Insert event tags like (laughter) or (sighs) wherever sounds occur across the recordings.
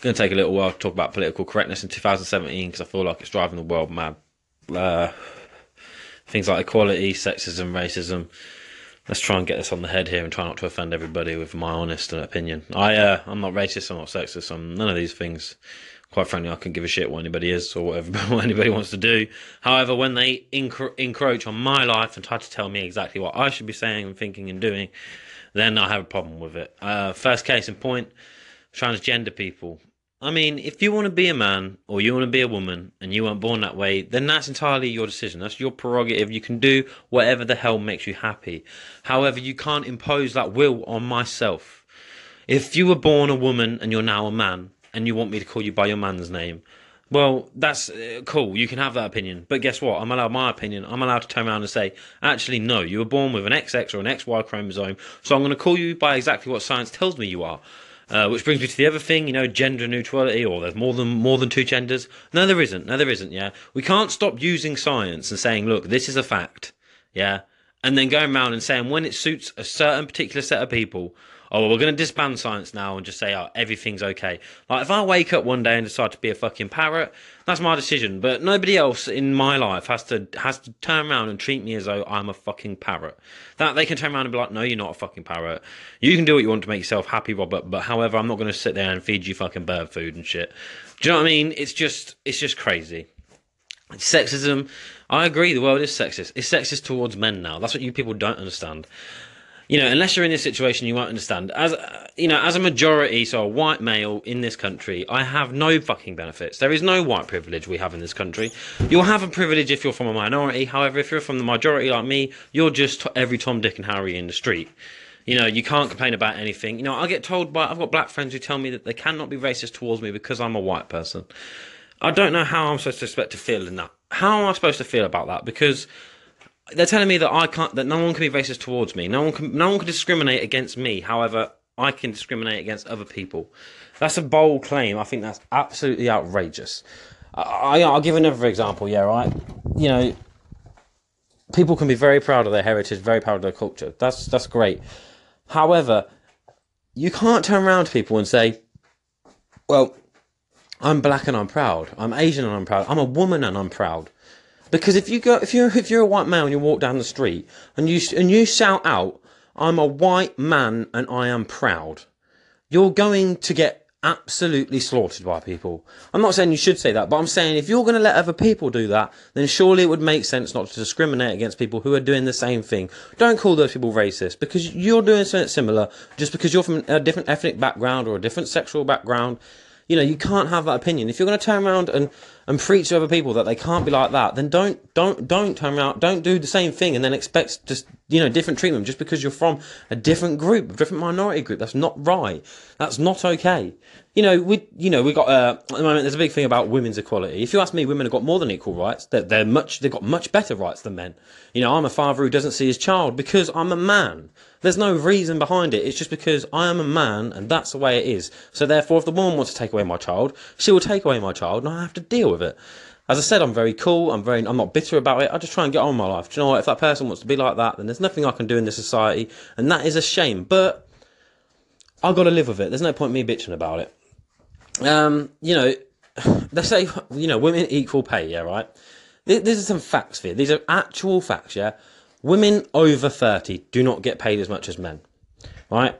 going to take a little while to talk about political correctness in 2017 because I feel like it's driving the world mad. Uh, things like equality, sexism, racism. Let's try and get this on the head here and try not to offend everybody with my honest opinion. I, uh, I'm not racist, I'm not sexist, I'm none of these things. Quite frankly, I can give a shit what anybody is or whatever (laughs) what anybody wants to do. However, when they encro- encroach on my life and try to tell me exactly what I should be saying and thinking and doing, then I have a problem with it. Uh, first case in point, transgender people. I mean, if you want to be a man or you want to be a woman and you weren't born that way, then that's entirely your decision. That's your prerogative. You can do whatever the hell makes you happy. However, you can't impose that will on myself. If you were born a woman and you're now a man and you want me to call you by your man's name, well, that's uh, cool. You can have that opinion. But guess what? I'm allowed my opinion. I'm allowed to turn around and say, actually, no, you were born with an XX or an XY chromosome. So I'm going to call you by exactly what science tells me you are. Uh, which brings me to the other thing, you know, gender neutrality, or there's more than more than two genders. No, there isn't. No, there isn't. Yeah, we can't stop using science and saying, look, this is a fact. Yeah, and then going around and saying when it suits a certain particular set of people, oh, well, we're going to disband science now and just say, oh, everything's okay. Like, if I wake up one day and decide to be a fucking parrot, that's my decision. But nobody else in my life has to has to turn around and treat me as though I'm a fucking parrot. That they can turn around and be like, no, you're not a fucking parrot. You can do what you want to make yourself happy, Robert. But however, I'm not going to sit there and feed you fucking bird food and shit. Do you know what I mean? It's just it's just crazy. Sexism. I agree. The world is sexist. It's sexist towards men now. That's what you people don't understand you know, unless you're in this situation, you won't understand. As uh, you know, as a majority, so a white male in this country, I have no fucking benefits. There is no white privilege we have in this country. You'll have a privilege if you're from a minority. However, if you're from the majority like me, you're just every Tom, Dick, and Harry in the street. You know, you can't complain about anything. You know, I get told by I've got black friends who tell me that they cannot be racist towards me because I'm a white person. I don't know how I'm supposed to expect to feel in that. How am I supposed to feel about that? Because they're telling me that I can't, that no one can be racist towards me. No one can, no one can discriminate against me. However, I can discriminate against other people. That's a bold claim. I think that's absolutely outrageous. I, will give another example. Yeah, right. You know, people can be very proud of their heritage, very proud of their culture. That's that's great. However, you can't turn around to people and say, "Well, I'm black and I'm proud. I'm Asian and I'm proud. I'm a woman and I'm proud." Because if you go, if you're if you're a white male and you walk down the street and you and you shout out, "I'm a white man and I am proud," you're going to get absolutely slaughtered by people. I'm not saying you should say that, but I'm saying if you're going to let other people do that, then surely it would make sense not to discriminate against people who are doing the same thing. Don't call those people racist because you're doing something similar just because you're from a different ethnic background or a different sexual background. You know, you can't have that opinion. If you're going to turn around and and preach to other people that they can't be like that, then don't don't don't turn around, don't do the same thing and then expect just you know different treatment just because you're from a different group, a different minority group. That's not right. That's not okay. You know, we you know we got uh, at the moment. There's a big thing about women's equality. If you ask me, women have got more than equal rights. They're, they're much they've got much better rights than men. You know, I'm a father who doesn't see his child because I'm a man. There's no reason behind it. It's just because I am a man and that's the way it is. So therefore, if the woman wants to take away my child, she will take away my child and I have to deal with it. As I said, I'm very cool. I'm very, I'm not bitter about it. I just try and get on with my life. Do you know what? If that person wants to be like that, then there's nothing I can do in this society, and that is a shame. But I've got to live with it. There's no point me bitching about it. Um, you know, (sighs) they say, you know, women equal pay. Yeah, right. These are some facts here. These are actual facts. Yeah, women over thirty do not get paid as much as men. Right.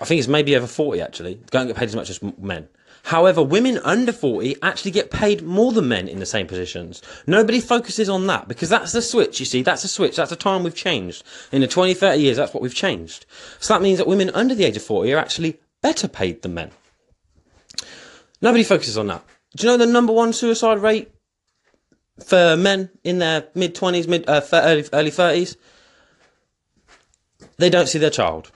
I think it's maybe over forty actually. Don't get paid as much as men. However, women under 40 actually get paid more than men in the same positions. Nobody focuses on that because that's the switch, you see. That's a switch. That's a time we've changed. In the 20, 30 years, that's what we've changed. So that means that women under the age of 40 are actually better paid than men. Nobody focuses on that. Do you know the number one suicide rate for men in their mid 20s, mid uh, early, early 30s? They don't see their child.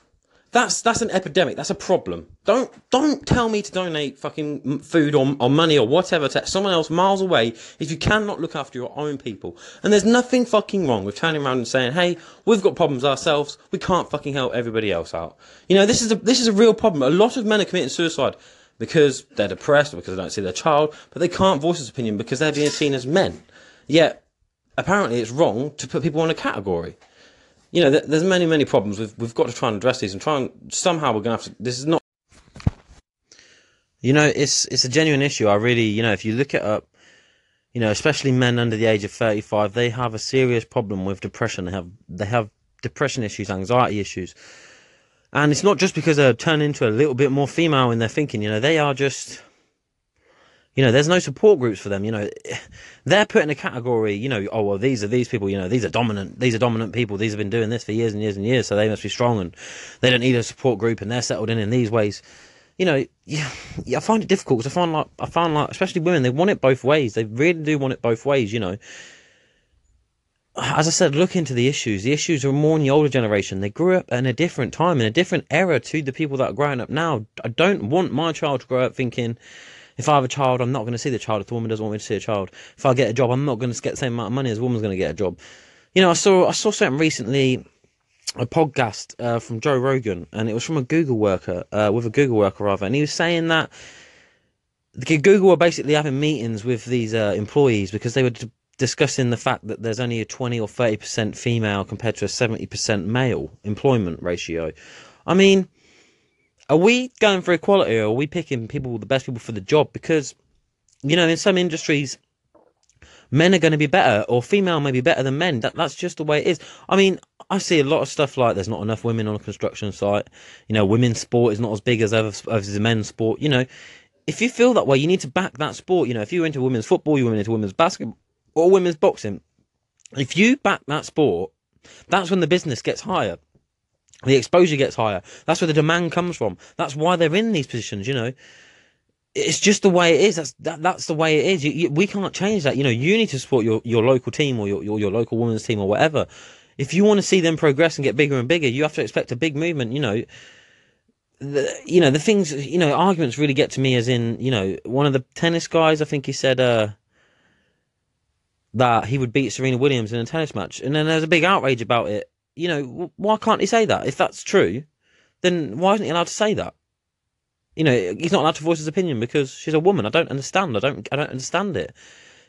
That's that's an epidemic. That's a problem. Don't don't tell me to donate fucking food or, or money or whatever to someone else miles away if you cannot look after your own people. And there's nothing fucking wrong with turning around and saying, "Hey, we've got problems ourselves. We can't fucking help everybody else out." You know, this is a this is a real problem. A lot of men are committing suicide because they're depressed or because they don't see their child, but they can't voice this opinion because they're being seen as men. Yet, apparently, it's wrong to put people in a category you know, there's many, many problems. We've, we've got to try and address these and try and somehow we're going to have to. This is not. You know, it's it's a genuine issue. I really, you know, if you look it up, you know, especially men under the age of 35, they have a serious problem with depression. They have they have depression issues, anxiety issues. And it's not just because they're turning into a little bit more female in their thinking, you know, they are just you know, there's no support groups for them. You know, (sighs) they're put in a category. You know, oh well, these are these people. You know, these are dominant. These are dominant people. These have been doing this for years and years and years, so they must be strong, and they don't need a support group, and they're settled in in these ways you know, yeah, yeah, I find it difficult because I find like I find like especially women they want it both ways. They really do want it both ways. You know, as I said, look into the issues. The issues are more in the older generation. They grew up in a different time, in a different era to the people that are growing up now. I don't want my child to grow up thinking. If I have a child, I'm not going to see the child. If the woman doesn't want me to see a child, if I get a job, I'm not going to get the same amount of money as a woman's going to get a job. You know, I saw I saw something recently a podcast uh, from Joe Rogan, and it was from a Google worker, uh, with a Google worker rather, and he was saying that Google were basically having meetings with these uh, employees because they were discussing the fact that there's only a 20 or 30 percent female compared to a 70 percent male employment ratio. I mean, are we going for equality, or are we picking people, the best people for the job? Because you know, in some industries, men are going to be better or female may be better than men. That that's just the way it is. I mean, I see a lot of stuff like there's not enough women on a construction site. You know, women's sport is not as big as as men's sport. You know, if you feel that way, you need to back that sport. You know, if you're into women's football, you're into women's basketball or women's boxing. If you back that sport, that's when the business gets higher. The exposure gets higher. That's where the demand comes from. That's why they're in these positions. You know, it's just the way it is. That's that, that's the way it is. You, you, we can't change that. You know, you need to support your, your local team or your, your, your local women's team or whatever. If you want to see them progress and get bigger and bigger, you have to expect a big movement. You know, the, you know the things. You know, arguments really get to me. As in, you know, one of the tennis guys, I think he said uh, that he would beat Serena Williams in a tennis match, and then there's a big outrage about it. You know, why can't he say that? If that's true, then why isn't he allowed to say that? You know, he's not allowed to voice his opinion because she's a woman. I don't understand. I don't. I don't understand it.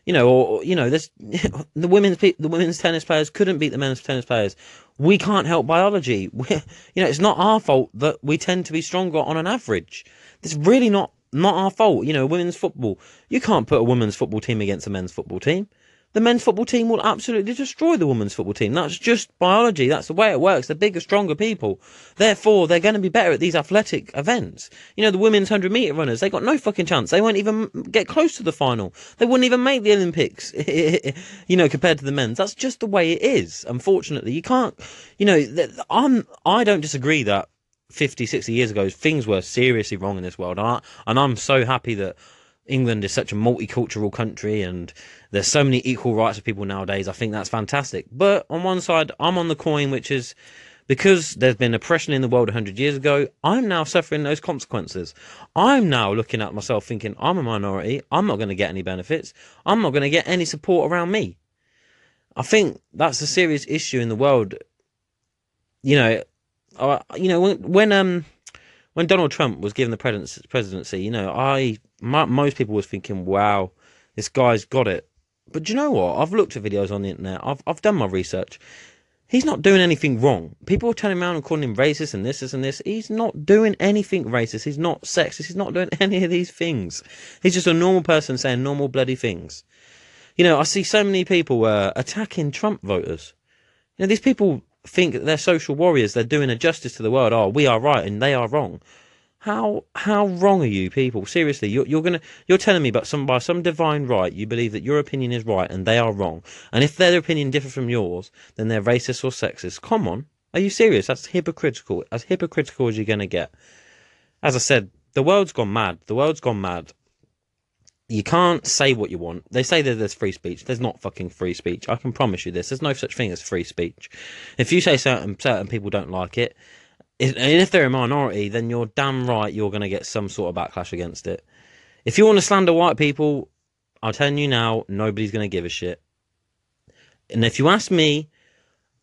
You know, or you know, (laughs) the women's the women's tennis players couldn't beat the men's tennis players. We can't help biology. (laughs) We're, you know, it's not our fault that we tend to be stronger on an average. It's really not not our fault. You know, women's football. You can't put a women's football team against a men's football team the men's football team will absolutely destroy the women's football team. That's just biology. That's the way it works. They're bigger, stronger people. Therefore, they're going to be better at these athletic events. You know, the women's 100 metre runners, they got no fucking chance. They won't even get close to the final. They wouldn't even make the Olympics, (laughs) you know, compared to the men's. That's just the way it is, unfortunately. You can't, you know, I'm, I don't disagree that 50, 60 years ago, things were seriously wrong in this world. And, I, and I'm so happy that England is such a multicultural country and there's so many equal rights for people nowadays. I think that's fantastic. But on one side, I'm on the coin, which is because there's been oppression in the world 100 years ago, I'm now suffering those consequences. I'm now looking at myself thinking, I'm a minority. I'm not going to get any benefits. I'm not going to get any support around me. I think that's a serious issue in the world. You know, uh, you know when, when um when Donald Trump was given the presidency, you know, I my, most people was thinking, "Wow, this guy's got it." But do you know what? I've looked at videos on the internet. I've I've done my research. He's not doing anything wrong. People are turning around and calling him racist and this, this, and this. He's not doing anything racist. He's not sexist. He's not doing (laughs) any of these things. He's just a normal person saying normal bloody things. You know, I see so many people uh, attacking Trump voters. You know, these people think they're social warriors. They're doing a justice to the world. Oh, we are right and they are wrong. How how wrong are you people? Seriously, you're you're gonna you're telling me, but some by some divine right, you believe that your opinion is right and they are wrong. And if their opinion differs from yours, then they're racist or sexist. Come on, are you serious? That's hypocritical. As hypocritical as you're gonna get. As I said, the world's gone mad. The world's gone mad. You can't say what you want. They say that there's free speech. There's not fucking free speech. I can promise you this. There's no such thing as free speech. If you say certain certain people don't like it, and if they're a minority, then you're damn right you're going to get some sort of backlash against it. If you want to slander white people, I'm telling you now, nobody's going to give a shit. And if you ask me,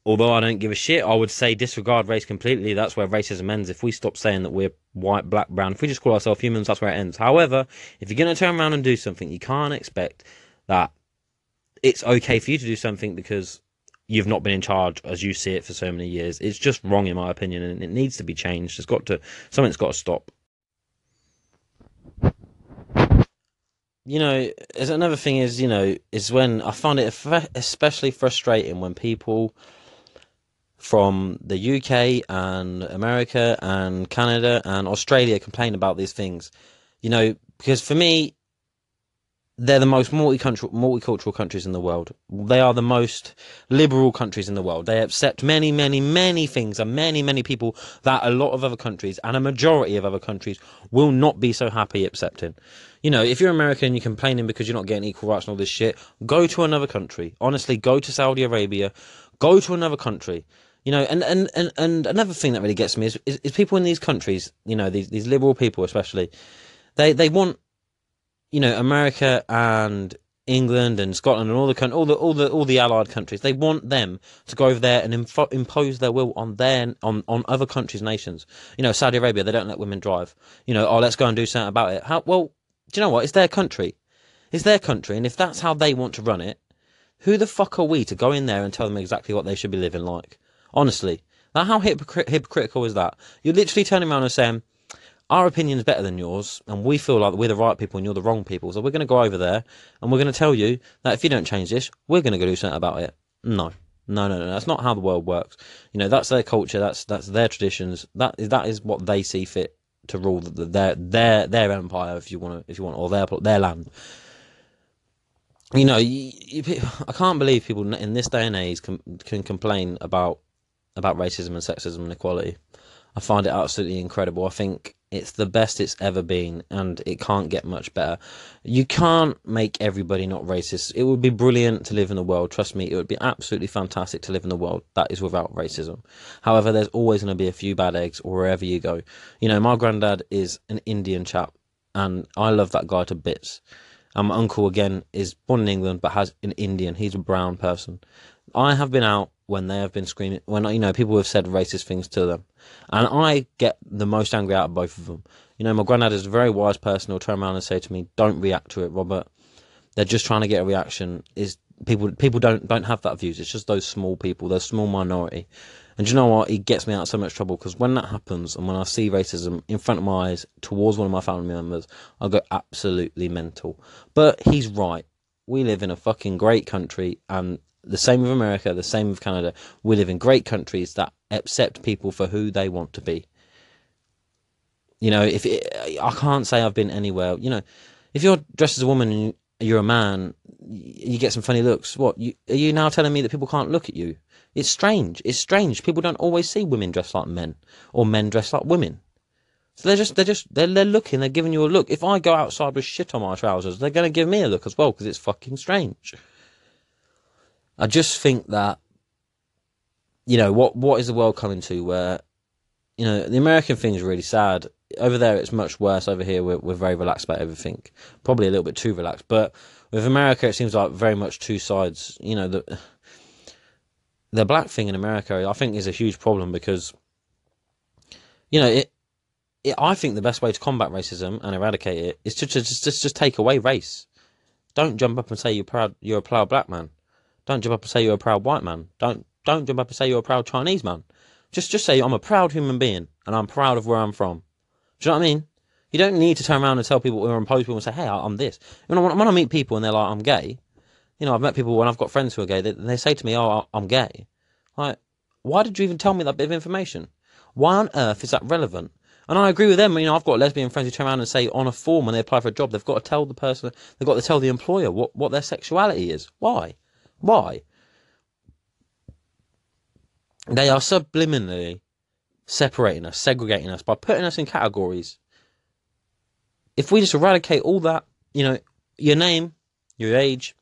although I don't give a shit, I would say disregard race completely. That's where racism ends. If we stop saying that we're white, black, brown, if we just call ourselves humans, that's where it ends. However, if you're going to turn around and do something, you can't expect that it's okay for you to do something because you've not been in charge as you see it for so many years. It's just wrong in my opinion, and it needs to be changed. It's got to something's got to stop. you know, another thing is, you know, is when I find it especially frustrating when people from the UK and America and Canada and Australia complain about these things. You know, because for me, they're the most multicultural, multicultural countries in the world. They are the most liberal countries in the world. They accept many, many, many things and many, many people that a lot of other countries and a majority of other countries will not be so happy accepting. You know, if you're American and you're complaining because you're not getting equal rights and all this shit, go to another country. Honestly, go to Saudi Arabia, go to another country. You know, and, and, and, and another thing that really gets me is, is, is people in these countries, you know, these, these liberal people especially, they, they want you know, America and England and Scotland and all the all the all the all the allied countries, they want them to go over there and info- impose their will on their on on other countries' nations. You know, Saudi Arabia, they don't let women drive. You know, oh, let's go and do something about it. How well? Do you know what? It's their country. It's their country, and if that's how they want to run it, who the fuck are we to go in there and tell them exactly what they should be living like? Honestly, now how hypocr- hypocritical is that? You're literally turning around and saying, our opinion is better than yours, and we feel like we're the right people and you're the wrong people. So we're going to go over there and we're going to tell you that if you don't change this, we're going to go do something about it. No, no, no, no. That's not how the world works. You know, that's their culture. That's that's their traditions. That is that is what they see fit to rule the, their their their empire, if you want to, if you want, or their their land. You know, you, you, I can't believe people in this day and age can, can complain about about racism and sexism and equality. I find it absolutely incredible. I think it's the best it's ever been, and it can't get much better. You can't make everybody not racist. It would be brilliant to live in a world, trust me, it would be absolutely fantastic to live in a world that is without racism. However, there's always going to be a few bad eggs wherever you go. You know, my granddad is an Indian chap, and I love that guy to bits. And my uncle, again, is born in England but has an Indian. He's a brown person. I have been out when they have been screaming, when, you know, people have said racist things to them. And I get the most angry out of both of them. You know, my granddad is a very wise person who'll turn around and say to me, don't react to it, Robert. They're just trying to get a reaction. Is people people don't don't have that views. It's just those small people, those small minority. And you know what? It gets me out of so much trouble because when that happens and when I see racism in front of my eyes towards one of my family members, I go absolutely mental. But he's right. We live in a fucking great country and the same with America, the same with Canada. We live in great countries that accept people for who they want to be. You know, if it, I can't say I've been anywhere. You know, if you're dressed as a woman and you're a man, you get some funny looks. What you, are you now telling me that people can't look at you? It's strange. It's strange. People don't always see women dressed like men or men dressed like women. So they're just they're just they're, they're looking. They're giving you a look. If I go outside with shit on my trousers, they're going to give me a look as well because it's fucking strange. I just think that you know what what is the world coming to where you know the American thing is really sad. Over there, it's much worse. Over here, we're we're very relaxed about everything. Probably a little bit too relaxed, but with America, it seems like very much two sides. You know the the black thing in America, I think, is a huge problem because you know it. I think the best way to combat racism and eradicate it is to just, just just take away race. Don't jump up and say you're proud. You're a proud black man. Don't jump up and say you're a proud white man. Don't don't jump up and say you're a proud Chinese man. Just just say I'm a proud human being and I'm proud of where I'm from. Do you know what I mean? You don't need to turn around and tell people or impose people and say, "Hey, I'm this." When I, when I meet people and they're like, "I'm gay," you know, I've met people when I've got friends who are gay. They, they say to me, "Oh, I'm gay." Like, why did you even tell me that bit of information? Why on earth is that relevant? And I agree with them. You know, I've got lesbian friends who turn around and say on a form when they apply for a job, they've got to tell the person, they've got to tell the employer what, what their sexuality is. Why? Why? They are subliminally separating us, segregating us by putting us in categories. If we just eradicate all that, you know, your name, your age,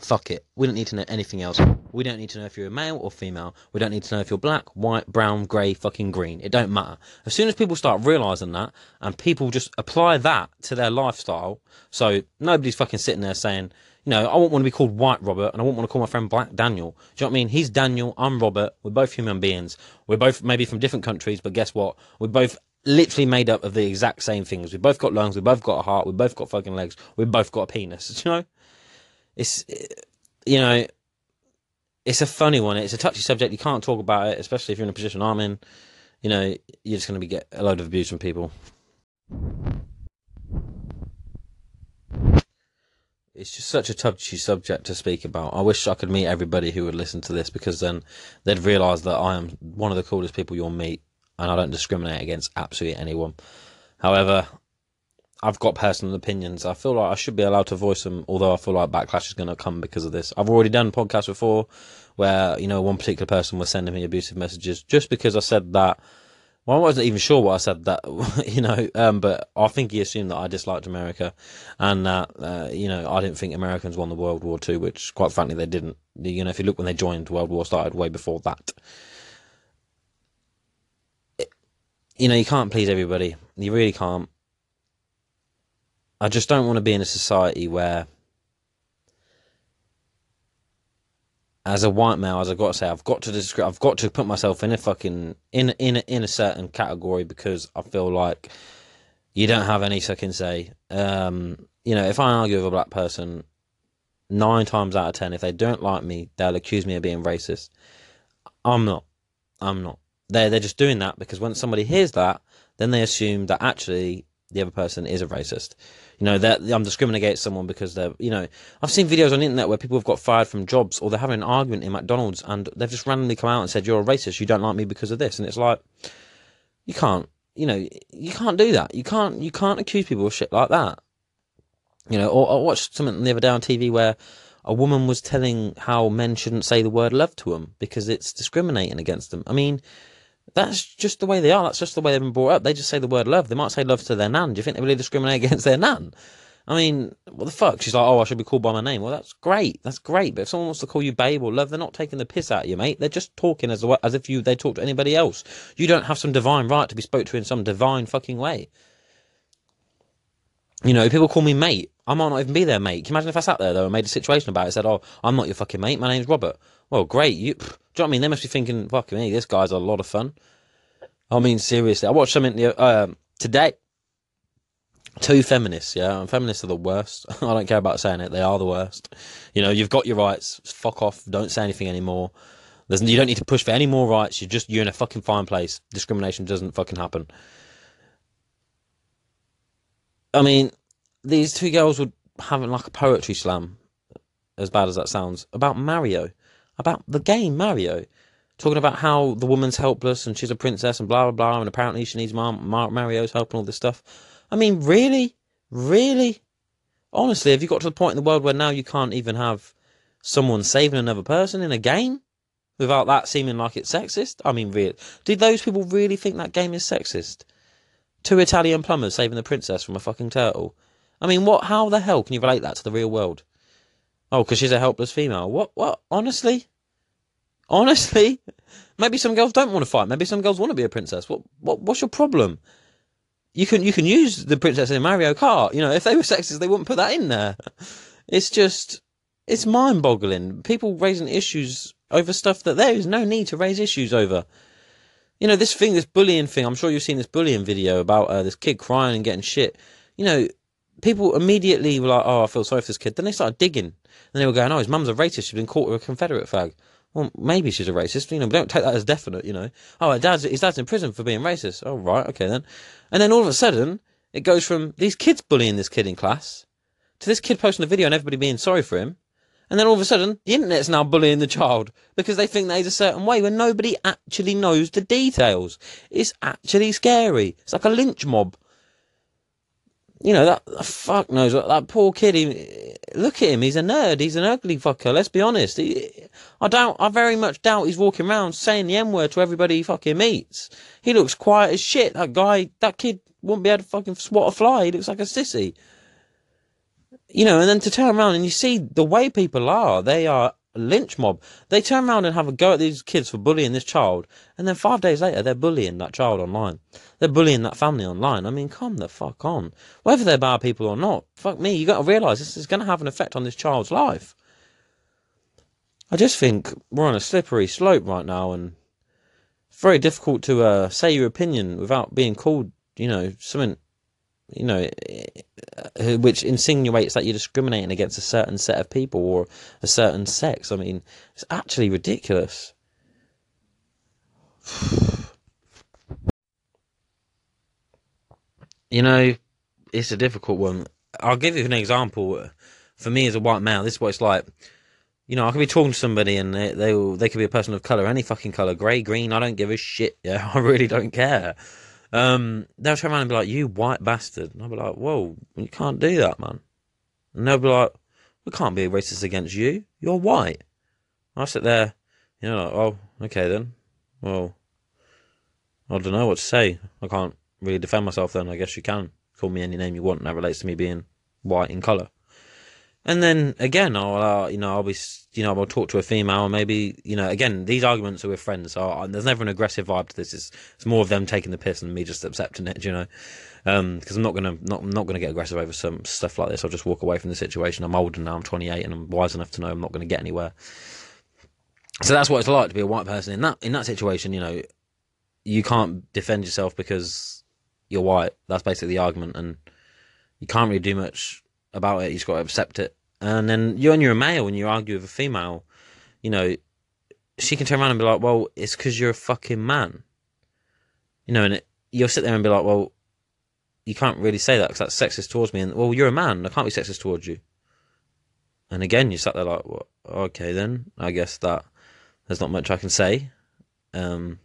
fuck it. We don't need to know anything else. We don't need to know if you're a male or female. We don't need to know if you're black, white, brown, grey, fucking green. It don't matter. As soon as people start realising that and people just apply that to their lifestyle, so nobody's fucking sitting there saying, you know, I won't want to be called White Robert and I won't want to call my friend Black Daniel. Do you know what I mean? He's Daniel, I'm Robert. We're both human beings. We're both maybe from different countries, but guess what? We're both literally made up of the exact same things. We've both got lungs, we've both got a heart, we've both got fucking legs, we've both got a penis. (laughs) Do you know? It's, you know, it's a funny one. It's a touchy subject. You can't talk about it, especially if you're in a position I'm in. You know, you're just going to be get a load of abuse from people. It's just such a touchy subject to speak about. I wish I could meet everybody who would listen to this because then they'd realise that I am one of the coolest people you'll meet and I don't discriminate against absolutely anyone. However, I've got personal opinions. I feel like I should be allowed to voice them, although I feel like backlash is going to come because of this. I've already done podcasts before where, you know, one particular person was sending me abusive messages just because I said that well, I wasn't even sure what I said that, (laughs) you know, um, but I think he assumed that I disliked America and that, uh, you know, I didn't think Americans won the World War II, which quite frankly they didn't. You know, if you look when they joined, World War started way before that. It, you know, you can't please everybody. You really can't. I just don't want to be in a society where as a white male, as I've got to say, I've got to describe, I've got to put myself in a fucking in in in a certain category because I feel like you don't have any second say. Um, you know, if I argue with a black person, nine times out of ten, if they don't like me, they'll accuse me of being racist. I'm not. I'm not. They're they're just doing that because when somebody hears that, then they assume that actually the other person is a racist. You know that I'm discriminating against someone because they're you know I've seen videos on the internet where people have got fired from jobs or they're having an argument in McDonald's and they've just randomly come out and said you're a racist. You don't like me because of this. And it's like you can't you know you can't do that. You can't you can't accuse people of shit like that. You know or I watched something the other day on TV where a woman was telling how men shouldn't say the word love to them because it's discriminating against them I mean that's just the way they are. That's just the way they've been brought up. They just say the word love. They might say love to their nan. Do you think they really discriminate (laughs) against their nan? I mean, what the fuck? She's like, oh, I should be called by my name. Well, that's great. That's great. But if someone wants to call you babe or love, they're not taking the piss out of you, mate. They're just talking as as if you they talk to anybody else. You don't have some divine right to be spoke to in some divine fucking way. You know, people call me mate. I might not even be their mate. Can you imagine if I sat there though and made a situation about it? Said, "Oh, I'm not your fucking mate. My name's Robert." Well, great. You, pff, do you know what I mean? They must be thinking, "Fucking me, this guy's a lot of fun." I mean, seriously, I watched something uh, today. Two feminists, yeah, and feminists are the worst. (laughs) I don't care about saying it; they are the worst. You know, you've got your rights. Fuck off. Don't say anything anymore. There's, you don't need to push for any more rights. You're just you're in a fucking fine place. Discrimination doesn't fucking happen. I mean, these two girls were having like a poetry slam, as bad as that sounds, about Mario, about the game Mario talking about how the woman's helpless and she's a princess and blah blah blah, and apparently she needs Mar- Mar- Mario's help and all this stuff. I mean, really, really, honestly, have you got to the point in the world where now you can't even have someone saving another person in a game without that seeming like it's sexist? I mean, really, did those people really think that game is sexist? Two Italian plumbers saving the princess from a fucking turtle. I mean, what? How the hell can you relate that to the real world? Oh, because she's a helpless female. What? What? Honestly, Honestly, maybe some girls don't want to fight. Maybe some girls want to be a princess. What, what what's your problem? You can you can use the princess in Mario Kart. You know, if they were sexist, they wouldn't put that in there. It's just it's mind boggling. People raising issues over stuff that there is no need to raise issues over. You know, this thing, this bullying thing. I'm sure you've seen this bullying video about uh, this kid crying and getting shit. You know, people immediately were like, "Oh, I feel sorry for this kid." Then they started digging, and they were going, "Oh, his mum's a racist. She's been caught with a Confederate flag." Well, maybe she's a racist. You know, but don't take that as definite. You know, oh, his dad's his dad's in prison for being racist. Oh, right, okay then. And then all of a sudden, it goes from these kids bullying this kid in class to this kid posting a video and everybody being sorry for him. And then all of a sudden, the internet's now bullying the child because they think that he's a certain way when nobody actually knows the details. It's actually scary. It's like a lynch mob you know that fuck knows what that poor kid. He, look at him. He's a nerd. He's an ugly fucker. Let's be honest. He, I doubt. I very much doubt he's walking around saying the n word to everybody he fucking meets. He looks quiet as shit. That guy. That kid wouldn't be able to fucking swat a fly. He looks like a sissy. You know, and then to turn around and you see the way people are. They are lynch mob. They turn around and have a go at these kids for bullying this child, and then five days later they're bullying that child online. They're bullying that family online. I mean, come the fuck on. Whether they're bad people or not, fuck me, you got to realise this is going to have an effect on this child's life. I just think we're on a slippery slope right now, and it's very difficult to uh, say your opinion without being called, you know, something you know, which insinuates that you're discriminating against a certain set of people or a certain sex. I mean, it's actually ridiculous. (sighs) you know, it's a difficult one. I'll give you an example. for me as a white male, this is what it's like. You know, I could be talking to somebody and they they, they could be a person of color, any fucking color, grey, green. I don't give a shit. Yeah, (laughs) I really don't care. Um, they'll turn around and be like, "You white bastard," and I'll be like, "Whoa, you can't do that, man." And they'll be like, "We can't be racist against you. You're white." I sit there, you know, like, "Oh, okay then. Well, I don't know what to say. I can't really defend myself. Then I guess you can call me any name you want, and that relates to me being white in color." And then again, I'll uh, you know I'll be you know I'll talk to a female, and maybe you know again these arguments are with friends, so I, there's never an aggressive vibe to this. It's, it's more of them taking the piss and me just accepting it, you know, because um, I'm not gonna not I'm not gonna get aggressive over some stuff like this. I'll just walk away from the situation. I'm older now. I'm 28 and I'm wise enough to know I'm not gonna get anywhere. So that's what it's like to be a white person in that in that situation. You know, you can't defend yourself because you're white. That's basically the argument, and you can't really do much about it. You just got to accept it. And then you and you're a male and you argue with a female, you know, she can turn around and be like, "Well, it's because you're a fucking man," you know, and it, you'll sit there and be like, "Well, you can't really say that because that's sexist towards me." And well, you're a man. I can't be sexist towards you. And again, you sat there like, well, "Okay, then I guess that there's not much I can say." Um,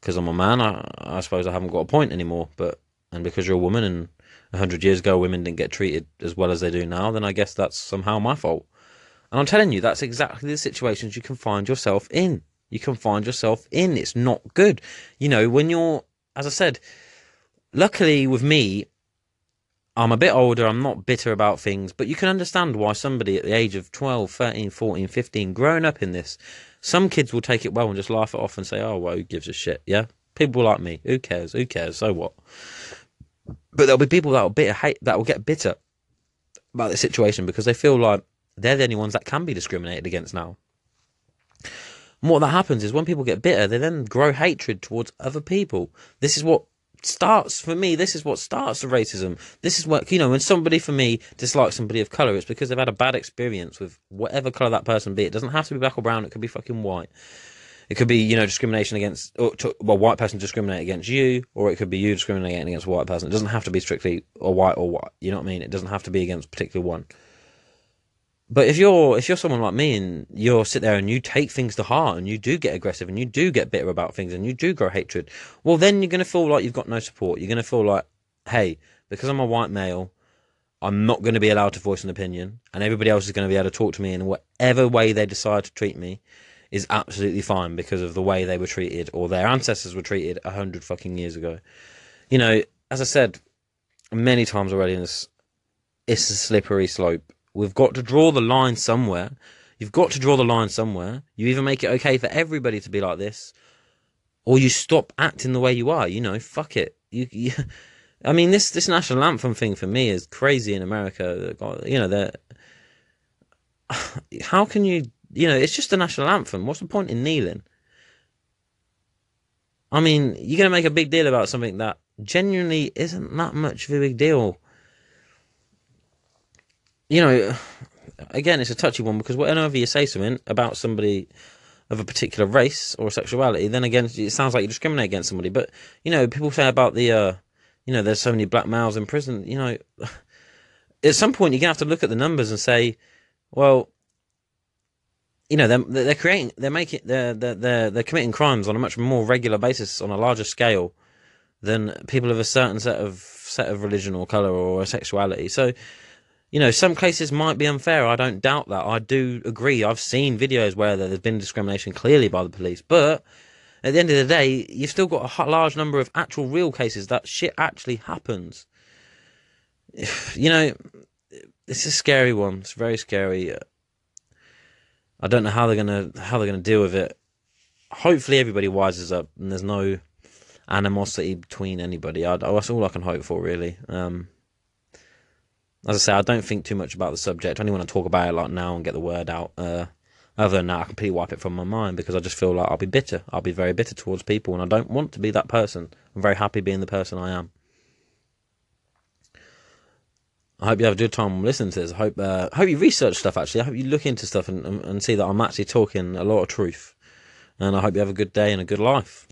because I'm a man, I, I suppose I haven't got a point anymore. But and because you're a woman and 100 years ago women didn't get treated as well as they do now, then I guess that's somehow my fault. And I'm telling you, that's exactly the situations you can find yourself in. You can find yourself in. It's not good. You know, when you're, as I said, luckily with me, I'm a bit older, I'm not bitter about things, but you can understand why somebody at the age of 12, 13, 14, 15, growing up in this, some kids will take it well and just laugh it off and say, oh, well, who gives a shit? Yeah? People like me, who cares? Who cares? So what? But there'll be people that will bitter hate that will get bitter about the situation because they feel like they're the only ones that can be discriminated against now. And what that happens is when people get bitter, they then grow hatred towards other people. This is what starts for me. This is what starts the racism. This is what you know. When somebody for me dislikes somebody of color, it's because they've had a bad experience with whatever color that person be. It doesn't have to be black or brown. It could be fucking white. It could be, you know, discrimination against, or to, well, white person discriminate against you, or it could be you discriminating against a white person. It doesn't have to be strictly a white or white. You know what I mean? It doesn't have to be against a particular one. But if you're if you're someone like me and you're sit there and you take things to heart and you do get aggressive and you do get bitter about things and you do grow hatred, well then you're gonna feel like you've got no support. You're gonna feel like, hey, because I'm a white male, I'm not going to be allowed to voice an opinion, and everybody else is going to be able to talk to me in whatever way they decide to treat me is absolutely fine because of the way they were treated or their ancestors were treated a hundred fucking years ago. You know, as I said many times already in this, it's a slippery slope. We've got to draw the line somewhere. You've got to draw the line somewhere. You either make it okay for everybody to be like this, or you stop acting the way you are. You know, fuck it. You, you (laughs) I mean, this this national anthem thing for me is crazy in America. You know, that (sighs) how can you you know, it's just a national anthem. What's the point in kneeling? I mean, you're going to make a big deal about something that genuinely isn't that much of a big deal. You know, again, it's a touchy one because whenever you say something about somebody of a particular race or sexuality, then again, it sounds like you discriminate against somebody. But, you know, people say about the, uh, you know, there's so many black males in prison, you know, (sighs) at some point you're going to have to look at the numbers and say, well, you know they're they're creating they're making they're they're they're committing crimes on a much more regular basis on a larger scale than people of a certain set of set of religion or color or sexuality. So, you know, some cases might be unfair. I don't doubt that. I do agree. I've seen videos where there's been discrimination clearly by the police, but at the end of the day, you've still got a large number of actual real cases that shit actually happens. (sighs) You know, it's a scary one. It's very scary. I don't know how they're gonna how they're gonna deal with it. Hopefully, everybody wises up and there's no animosity between anybody. I, that's all I can hope for, really. Um, as I say, I don't think too much about the subject. I only want to talk about it like now and get the word out. Uh, other than that, I completely wipe it from my mind because I just feel like I'll be bitter. I'll be very bitter towards people, and I don't want to be that person. I'm very happy being the person I am. I hope you have a good time listening to this. I hope uh, hope you research stuff. Actually, I hope you look into stuff and, and, and see that I'm actually talking a lot of truth. And I hope you have a good day and a good life.